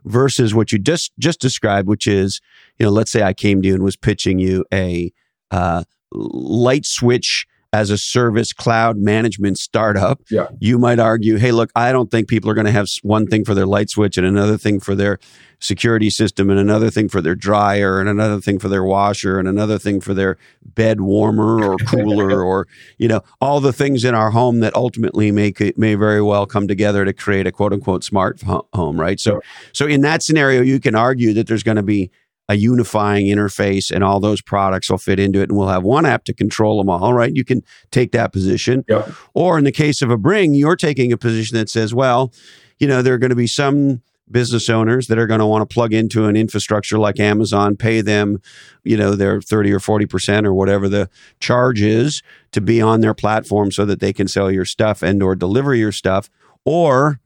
versus what you just just described, which is, you know, let's say I came to you and was pitching you a uh, light switch as a service cloud management startup, yeah. you might argue, hey, look, I don't think people are going to have one thing for their light switch and another thing for their security system and another thing for their dryer and another thing for their washer and another thing for their bed warmer or cooler or, you know, all the things in our home that ultimately make it may very well come together to create a quote unquote smart home, right? So, sure. so in that scenario, you can argue that there's going to be a unifying interface and all those products will fit into it and we'll have one app to control them all right you can take that position yep. or in the case of a Bringg you're taking a position that says well you know there are going to be some business owners that are going to want to plug into an infrastructure like Amazon, pay them, you know, their 30 or 40% or whatever the charge is to be on their platform so that they can sell your stuff and or deliver your stuff. Or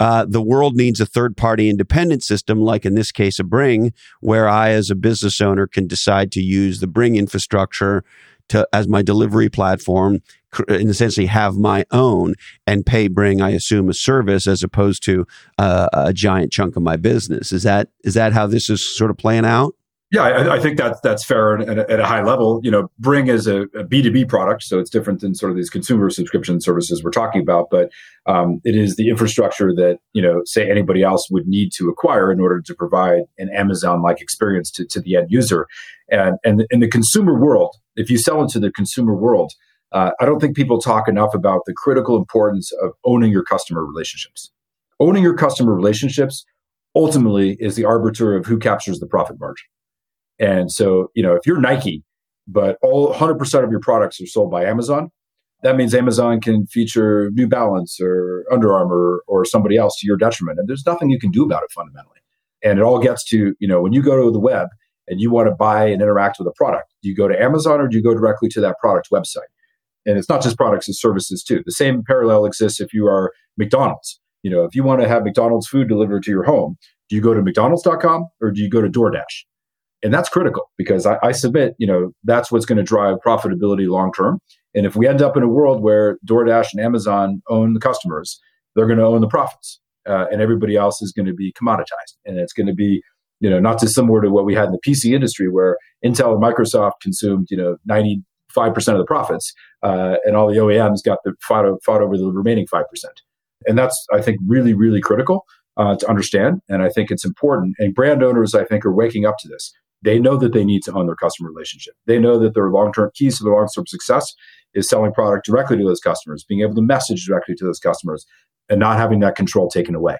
uh, the world needs a third party independent system, like in this case, a Bringg, where I, as a business owner, can decide to use the Bringg infrastructure to, as my delivery platform and essentially have my own and pay Bringg, I assume, a service as opposed to uh, a giant chunk of my business. Is that is that how this is sort of playing out? Yeah, I, I, think that's that's fair at, at, a high level. You know, Bringg is a a B2B product, so it's different than sort of these consumer subscription services we're talking about. But um, it is the infrastructure that you know, say anybody else would need to acquire in order to provide an Amazon-like experience to, to the end user. And and in the consumer world, if you sell into the consumer world, uh, I don't think people talk enough about the critical importance of owning your customer relationships. Owning your customer relationships ultimately is the arbiter of who captures the profit margin. And so, you know, if you're Nike, but all 100% of your products are sold by Amazon, that means Amazon can feature New Balance or Under Armour or somebody else to your detriment. And there's nothing you can do about it fundamentally. And it all gets to, you know, when you go to the web and you want to buy and interact with a product, do you go to Amazon or do you go directly to that product website? And it's not just products, it's services too. The same parallel exists if you are McDonald's. You know, if you want to have McDonald's food delivered to your home, do you go to McDonald's.com or do you go to DoorDash? And that's critical because I, I submit, you know, that's what's going to drive profitability long term. And if we end up in a world where DoorDash and Amazon own the customers, they're going to own the profits, uh, and everybody else is going to be commoditized, and it's going to be, you know, not dissimilar to what we had in the PC industry, where Intel and Microsoft consumed, you know, ninety five percent of the profits, uh, and all the OEMs got the fought, fought over the remaining five percent, and that's I think really really critical uh, to understand, and I think it's important. And brand owners, I think, are waking up to this They know that they need to own their customer relationship. They know that their long term keys to their long term success is selling product directly to those customers, being able to message directly to those customers, and not having that control taken away.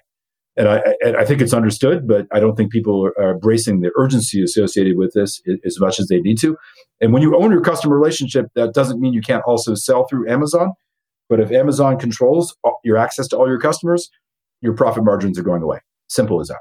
And I, I think it's understood, but I don't think people are embracing the urgency associated with this as much as they need to. And when you own your customer relationship, that doesn't mean you can't also sell through Amazon. But if Amazon controls uh, your access to all your customers, your profit margins are going away. Simple as that.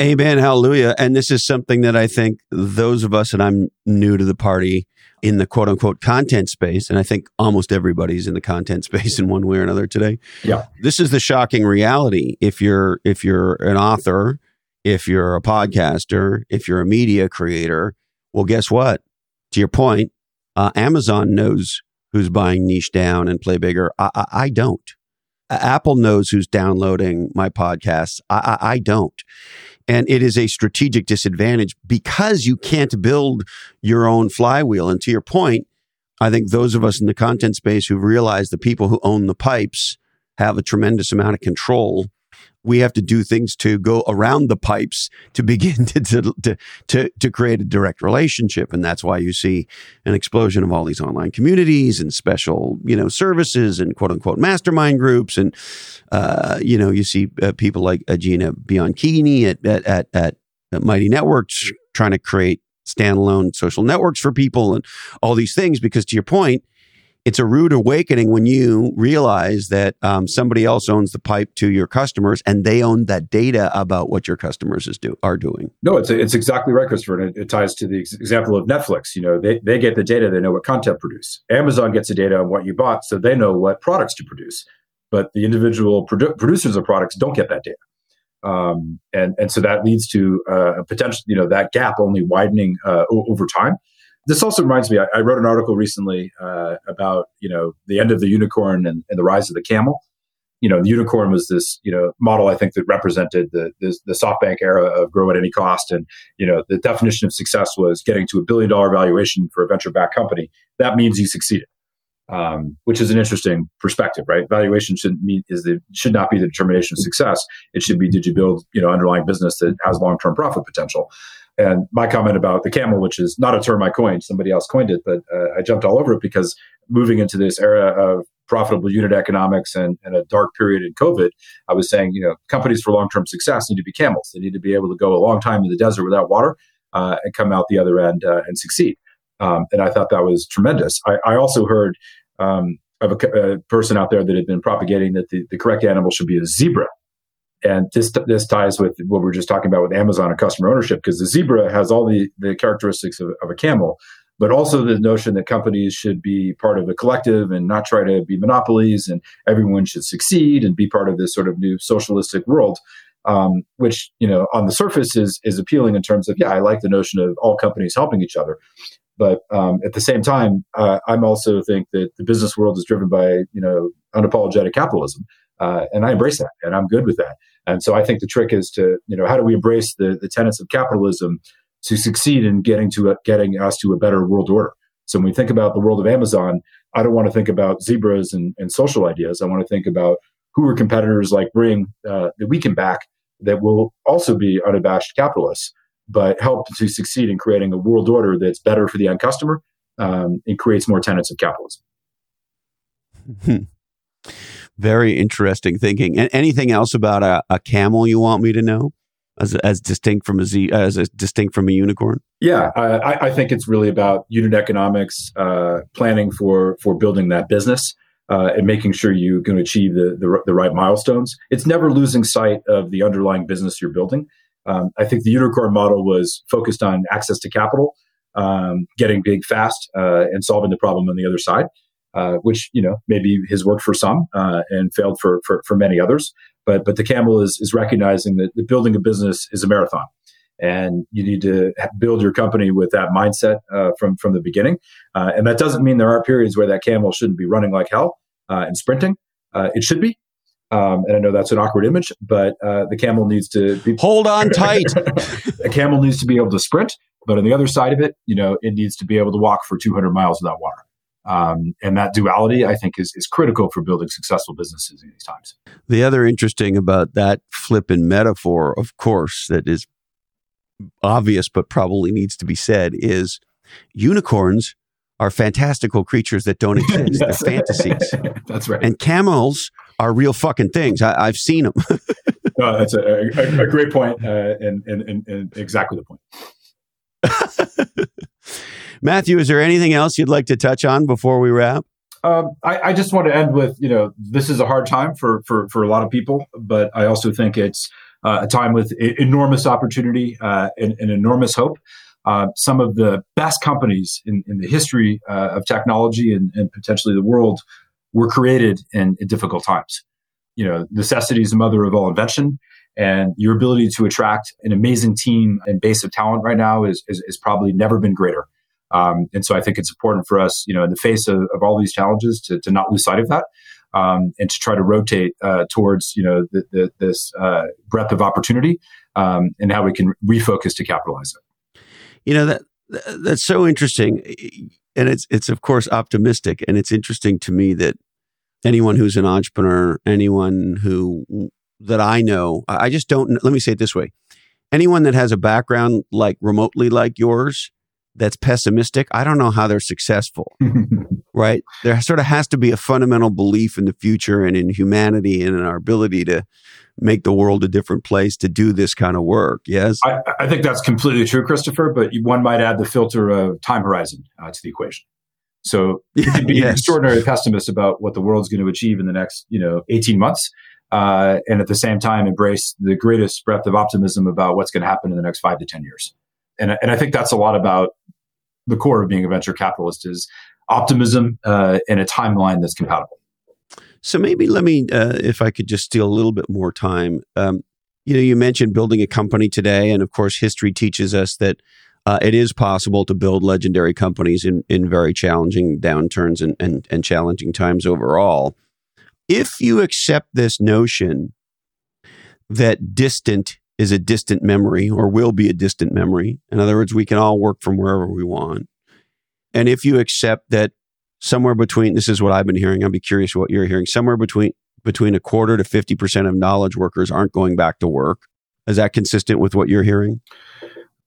Amen. Hallelujah. And this is something that I think those of us, and I'm new to the party in the quote unquote content space, and I think almost everybody's in the content space in one way or another today. Yeah. This is the shocking reality. If you're if you're an author, if you're a podcaster, if you're a media creator, well, guess what? To your point, uh, Amazon knows who's buying niche down and play bigger. I, I, I don't. Apple knows who's downloading my podcasts. I, I, I don't. And it is a strategic disadvantage because you can't build your own flywheel. And to your point, I think those of us in the content space who realize the people who own the pipes have a tremendous amount of control we have to do things to go around the pipes to begin to, to, to, to, create a direct relationship. And that's why you see an explosion of all these online communities and special, you know, services and quote unquote mastermind groups. And, uh, you know, you see uh, people like Gina Bianchini at, at, at, at Mighty Networks trying to create standalone social networks for people and all these things. Because to your point, it's a rude awakening when you realize that um, somebody else owns the pipe to your customers and they own that data about what your customers is do, are doing. No, it's, it's exactly right, Christopher. And it, it ties to the ex- example of Netflix. You know, they, they get the data, they know what content produce. Amazon gets the data on what you bought, so they know what products to produce. But the individual produ- producers of products don't get that data. Um, and, and so that leads to uh, a potential, you know, that gap only widening uh, o- over time this also reminds me. I, I wrote an article recently uh, about you know the end of the unicorn and, and, the rise of the camel. You know, the unicorn was this you know model I think that represented the, the the SoftBank era of grow at any cost, and you know the definition of success was getting to a billion dollar valuation for a venture backed company. That means you succeeded. Um, which is an interesting perspective, right? Valuation should mean is the should not be the determination of success. It should be did you build you know underlying business that has long term profit potential. And my comment about the camel, which is not a term I coined, somebody else coined it, but uh, I jumped all over it because moving into this era of profitable unit economics and, and, a dark period in COVID, I was saying, you know, companies for long term success need to be camels. They need to be able to go a long time in the desert without water uh, and come out the other end uh, and succeed. Um, and I thought that was tremendous. I, I also heard um, of a, a, person out there that had been propagating that the, the correct animal should be a zebra and this this ties with what we are just talking about with Amazon and customer ownership because the zebra has all the the characteristics of, of, a camel, but also the notion that companies should be part of a collective and not try to be monopolies, and everyone should succeed and be part of this sort of new socialistic world. Um, which you know on the surface is is appealing in terms of yeah I like the notion of all companies helping each other, but um, at the same time uh, I'm also think that the business world is driven by you know unapologetic capitalism, uh, and I embrace that and I'm good with that. And so I think the trick is to, you know, how do we embrace the, the tenets of capitalism to succeed in getting to a, getting us to a better world order? So when we think about the world of Amazon, I don't want to think about zebras and, and social ideas. I want to think about who are competitors like Ring uh, that we can back that will also be unabashed capitalists, but help to succeed in creating a world order that's better for the end customer um, and creates more tenets of capitalism. Very interesting thinking. And anything else about a, a camel you want me to know? As, as distinct from a z as a distinct from a unicorn yeah I, I think it's really about unit economics uh, planning for for building that business uh, and making sure you can achieve the, the, the right milestones it's never losing sight of the underlying business you're building um, i think the unicorn model was focused on access to capital um, getting big fast uh, and solving the problem on the other side uh, which you know maybe has worked for some uh, and failed for, for, for many others. But but the camel is is recognizing that, the building a business is a marathon, and you need to build your company with that mindset uh, from from the beginning. Uh, and that doesn't mean there aren't periods where that camel shouldn't be running like hell uh, and sprinting. it should be. Um, and I know that's an awkward image, but the camel needs to be hold on tight. a camel needs to be able to sprint, but on the other side of it, you know, it needs to be able to walk for 200 miles without water. Um, and that duality, I think, is, is critical for building successful businesses in these times. The other interesting about that flip in metaphor, of course, that is obvious, but probably needs to be said is unicorns are fantastical creatures that don't exist. They're fantasies. That's right. And camels are real fucking things. I, have seen them. no, that's a, a, a great point, uh, and, and, and, exactly the point. Matthew, is there anything else you'd like to touch on before we wrap? Um, I, I, just want to end with you know this is a hard time for for for a lot of people, but I also think it's uh, a time with enormous opportunity uh, and, and, enormous hope. Uh, some of the best companies in, in the history uh, of technology and, and, potentially the world were created in, in, difficult times. You know, necessity is the mother of all invention, and your ability to attract an amazing team and base of talent right now is, is, is probably never been greater. Um, and so I think it's important for us, you know, in the face of, of all these challenges, to, to not lose sight of that. Um, and to try to rotate uh, towards you know the, the, this uh, breadth of opportunity um, and how we can refocus to capitalize it. You know that that's so interesting, and it's it's of course optimistic, and it's interesting to me that anyone who's an entrepreneur, anyone who that I know, I just don't. Let me say it this way: anyone that has a background like remotely like yours that's pessimistic, I don't know how they're successful. right? There sort of has to be a fundamental belief in the future and in humanity and in our ability to make the world a different place to do this kind of work. Yes? I, I think that's completely true, Christopher, but one might add the filter of time horizon uh, to the equation. So you can be yes. an extraordinary pessimist about what the world's going to achieve in the next, you know, 18 months. Uh, and at the same time, embrace the greatest breadth of optimism about what's going to happen in the next five to 10 years. And, and I think that's a lot about the core of being a venture capitalist is optimism uh, and a timeline that's compatible. So maybe let me, uh, if I could just steal a little bit more time. Um, you know, you mentioned building a company today, and of course, history teaches us that uh, it is possible to build legendary companies in, in very challenging downturns and, and, and challenging times overall. If you accept this notion that distant is a distant memory or will be a distant memory. In other words, we can all work from wherever we want. And if you accept that somewhere between this is what I've been hearing, I'd be curious what you're hearing. Somewhere between between a quarter to 50% of knowledge workers aren't going back to work. Is that consistent with what you're hearing?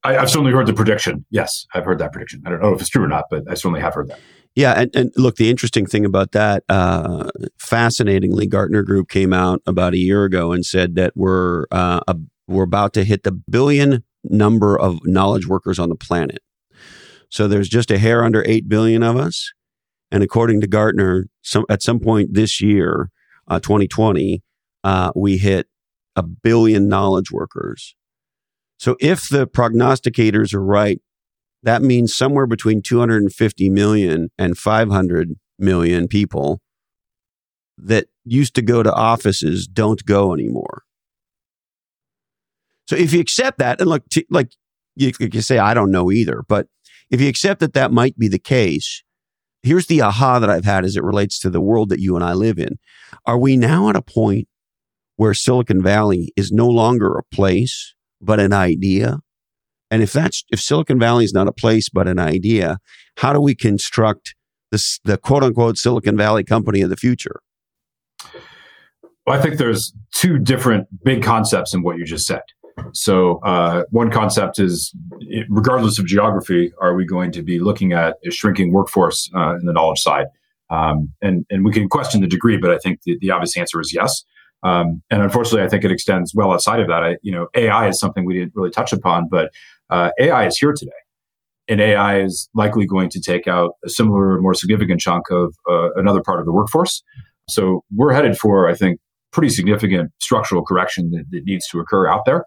I, have certainly heard the prediction. Yes, I've heard that prediction. I don't know if it's true or not, but I certainly have heard that. Yeah, and, and look, the interesting thing about that, uh, fascinatingly, Gartner Group came out about a year ago and said that we're uh, a, we're about to hit the billion number of knowledge workers on the planet. So there's just a hair under 8 billion of us. And according to Gartner, some, at some point this year, uh, 2020, uh, we hit a billion knowledge workers. So if the prognosticators are right, that means somewhere between 250 million and 500 million people that used to go to offices don't go anymore. So if you accept that, and look, t- like you, you can say, I don't know either, but if you accept that that might be the case, here's the aha that I've had as it relates to the world that you and I live in. Are we now at a point where Silicon Valley is no longer a place, but an idea? And if that's, if Silicon Valley is not a place, but an idea, how do we construct this, the quote unquote Silicon Valley company of the future? Well, I think there's two different big concepts in what you just said. So uh, one concept is, regardless of geography, are we going to be looking at a shrinking workforce uh, in the knowledge side? Um, and and we can question the degree, but I think the, the obvious answer is yes. Um, and unfortunately, I think it extends well outside of that. I, you know, AI is something we didn't really touch upon, but uh, AI is here today, and AI is likely going to take out a similar, more significant chunk of uh, another part of the workforce. So we're headed for, I think, pretty significant structural correction that, that needs to occur out there.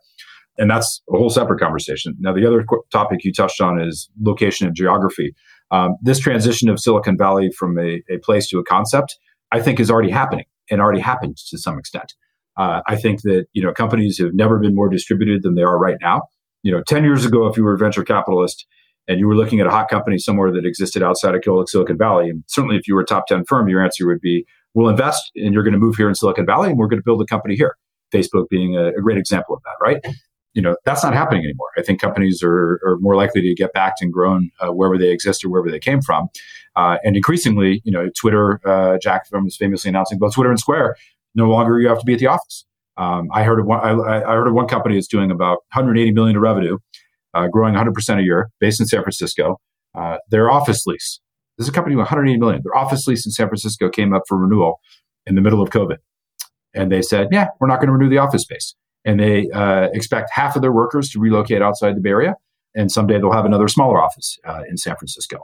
And that's a whole separate conversation. Now, the other topic you touched on is location and geography. Um, this transition of Silicon Valley from a, a, place to a concept, I think, is already happening and already happened to some extent. Uh, I think that you know companies have never been more distributed than they are right now. You know, ten years ago, if you were a venture capitalist and you were looking at a hot company somewhere that existed outside of Silicon Valley, and certainly if you were a top ten firm, your answer would be, "We'll invest, and you're going to move here in Silicon Valley, and we're going to build a company here." Facebook being a, a great example of that, right? you know that's not happening anymore. I think companies are, are more likely to get backed and grown uh, wherever they exist or wherever they came from, uh, and increasingly, you know, Twitter. Uh, Jack was famously announcing both Twitter and Square. No longer you have to be at the office. Um, I heard of one. I, I, heard of one company that's doing about 180 million in revenue, uh, growing 100% a year, based in San Francisco. Uh, their office lease, this is a company with 180 million. Their office lease in San Francisco came up for renewal in the middle of COVID. And they said, yeah, we're not going to renew the office space. And they uh, expect half of their workers to relocate outside the Bay Area. And someday they'll have another smaller office uh, in San Francisco.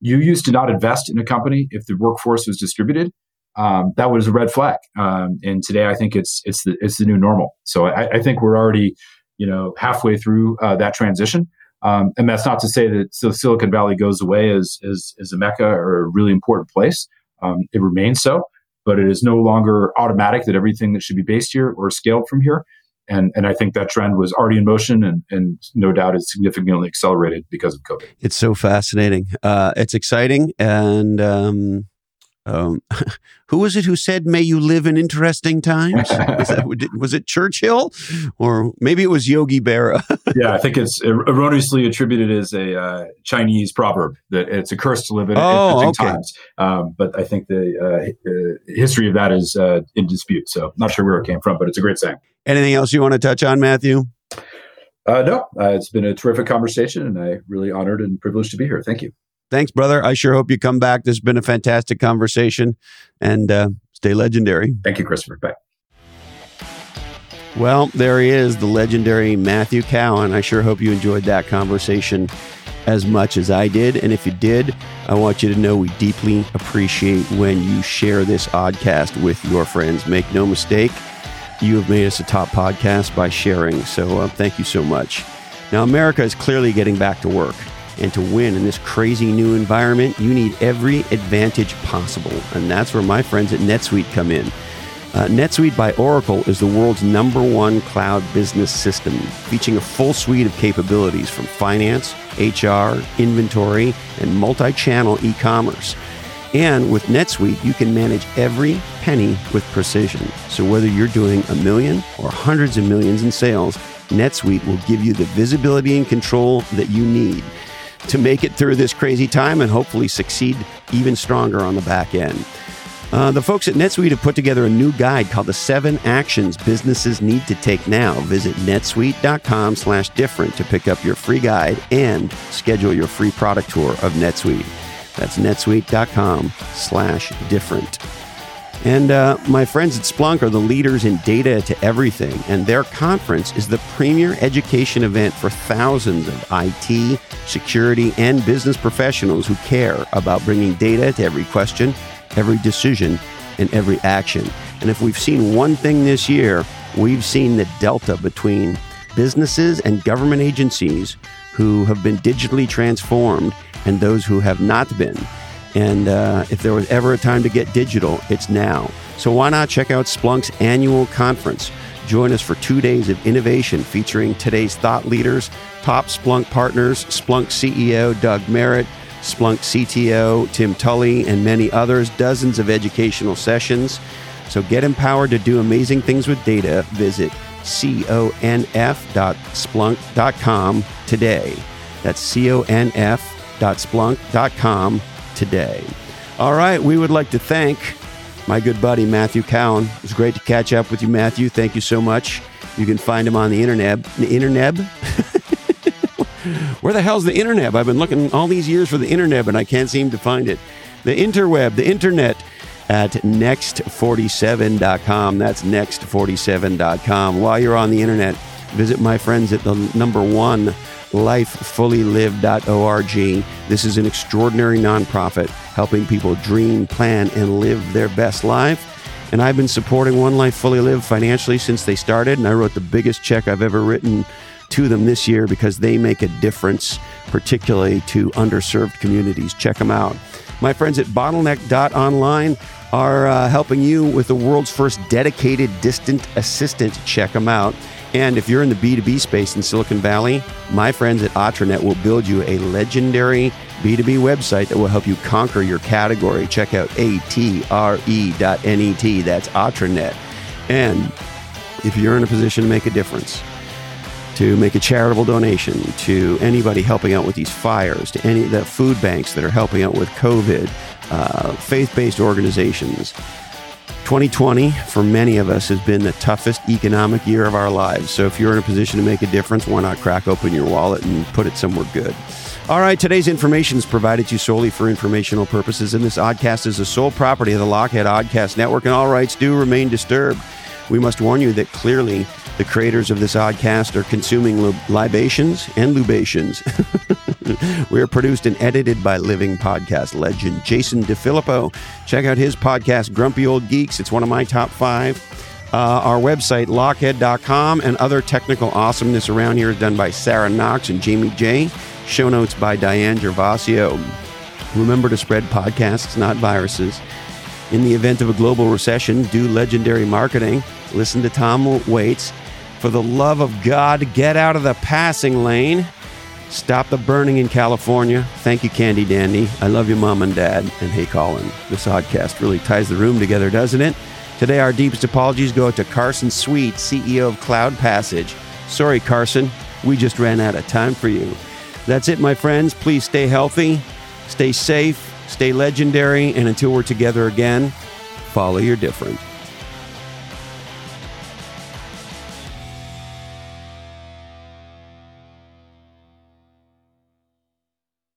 You used to not invest in a company if the workforce was distributed. Um, that was a red flag. Um, and today, I think it's it's the it's the new normal. So I, I think we're already, you know, halfway through uh, that transition. Um, and that's not to say that so Silicon Valley goes away as, as, as a mecca or a really important place. Um, it remains so, but it is no longer automatic that everything that should be based here or scaled from here. And, and I think that trend was already in motion and, and no doubt is significantly accelerated because of COVID. It's so fascinating. Uh, it's exciting. And um, um, who was it who said, "May you live in interesting times"? Was, that, was it Churchill, or maybe it was Yogi Berra? yeah, I think it's erroneously attributed as a uh, Chinese proverb that it's a curse to live in oh, interesting okay. times. Um, but I think the uh, history of that is uh, in dispute. So, not sure where it came from, but it's a great saying. Anything else you want to touch on, Matthew? Uh, no, uh, it's been a terrific conversation, and I really honored and privileged to be here. Thank you. Thanks, brother. I sure hope you come back. This has been a fantastic conversation and uh, stay legendary. Thank you, Christopher. Bye. Well, there he is, the legendary Matthew Cowan. I sure hope you enjoyed that conversation as much as I did. And if you did, I want you to know we deeply appreciate when you share this oddcast with your friends. Make no mistake, you have made us a top podcast by sharing. So uh, thank you so much. Now, America is clearly getting back to work. And to win in this crazy new environment, you need every advantage possible. And that's where my friends at NetSuite come in. Uh, NetSuite by Oracle is the world's number one cloud business system, featuring a full suite of capabilities from finance, HR, inventory, and multi channel e commerce. And with NetSuite, you can manage every penny with precision. So whether you're doing a million or hundreds of millions in sales, NetSuite will give you the visibility and control that you need to make it through this crazy time and hopefully succeed even stronger on the back end. Uh, the folks at NetSuite have put together a new guide called the Seven Actions Businesses Need to Take Now. Visit netsuite.com slash different to pick up your free guide and schedule your free product tour of NetSuite. That's netsuite.com slash different. And uh, my friends at Splunk are the leaders in data to everything, and their conference is the premier education event for thousands of IT, security, and business professionals who care about bringing data to every question, every decision, and every action. And if we've seen one thing this year, we've seen the delta between businesses and government agencies who have been digitally transformed and those who have not been. And uh, if there was ever a time to get digital, it's now. So why not check out Splunk's annual conference? Join us for two days of innovation featuring today's thought leaders, top Splunk partners, Splunk CEO Doug Merritt, Splunk CTO Tim Tully, and many others, dozens of educational sessions. So get empowered to do amazing things with data. Visit conf.splunk.com today. That's conf.splunk.com today. All right, we would like to thank my good buddy Matthew Cowan. It was great to catch up with you, Matthew. Thank you so much. You can find him on the internet. The internet? Where the hell's the internet? I've been looking all these years for the internet, and I can't seem to find it. The interweb, the internet at next47.com. That's next47.com. While you're on the internet, visit my friends at the number one lifefullylive.org. This is an extraordinary nonprofit helping people dream, plan, and live their best life. And I've been supporting One Life Fully Live financially since they started, and I wrote the biggest check I've ever written to them this year because they make a difference, particularly to underserved communities. Check them out. My friends at bottleneck.online are uh, helping you with the world's first dedicated distant assistant. Check them out. And if you're in the B2B space in Silicon Valley, my friends at Atrenet will build you a legendary B2B website that will help you conquer your category. Check out atre.net. That's Atrenet. And if you're in a position to make a difference, to make a charitable donation to anybody helping out with these fires, to any of the food banks that are helping out with COVID, uh, faith based organizations, 2020 for many of us has been the toughest economic year of our lives. So if you're in a position to make a difference, why not crack open your wallet and put it somewhere good? All right, today's information is provided to you solely for informational purposes, and this oddcast is the sole property of the Lochhead Oddcast Network, and all rights do remain disturbed. We must warn you that clearly the creators of this oddcast are consuming libations and lubations. we are produced and edited by living podcast legend Jason DeFilippo. Check out his podcast, Grumpy Old Geeks. It's one of my top five. Uh, our website, lochhead.com, and other technical awesomeness around here is done by Sarah Knox and Jamie J. Show notes by Diane Gervasio. Remember to spread podcasts, not viruses. In the event of a global recession, do legendary marketing. Listen to Tom Waits. For the love of God, get out of the passing lane. Stop the burning in California. Thank you, Candy Dandy. I love you, Mom and Dad. And hey, Colin. This oddcast really ties the room together, doesn't it? Today, our deepest apologies go to Carson Sweet, CEO of CloudPassage. Sorry, Carson. We just ran out of time for you. That's it, my friends. Please stay healthy, stay safe, stay legendary, and until we're together again, follow your different.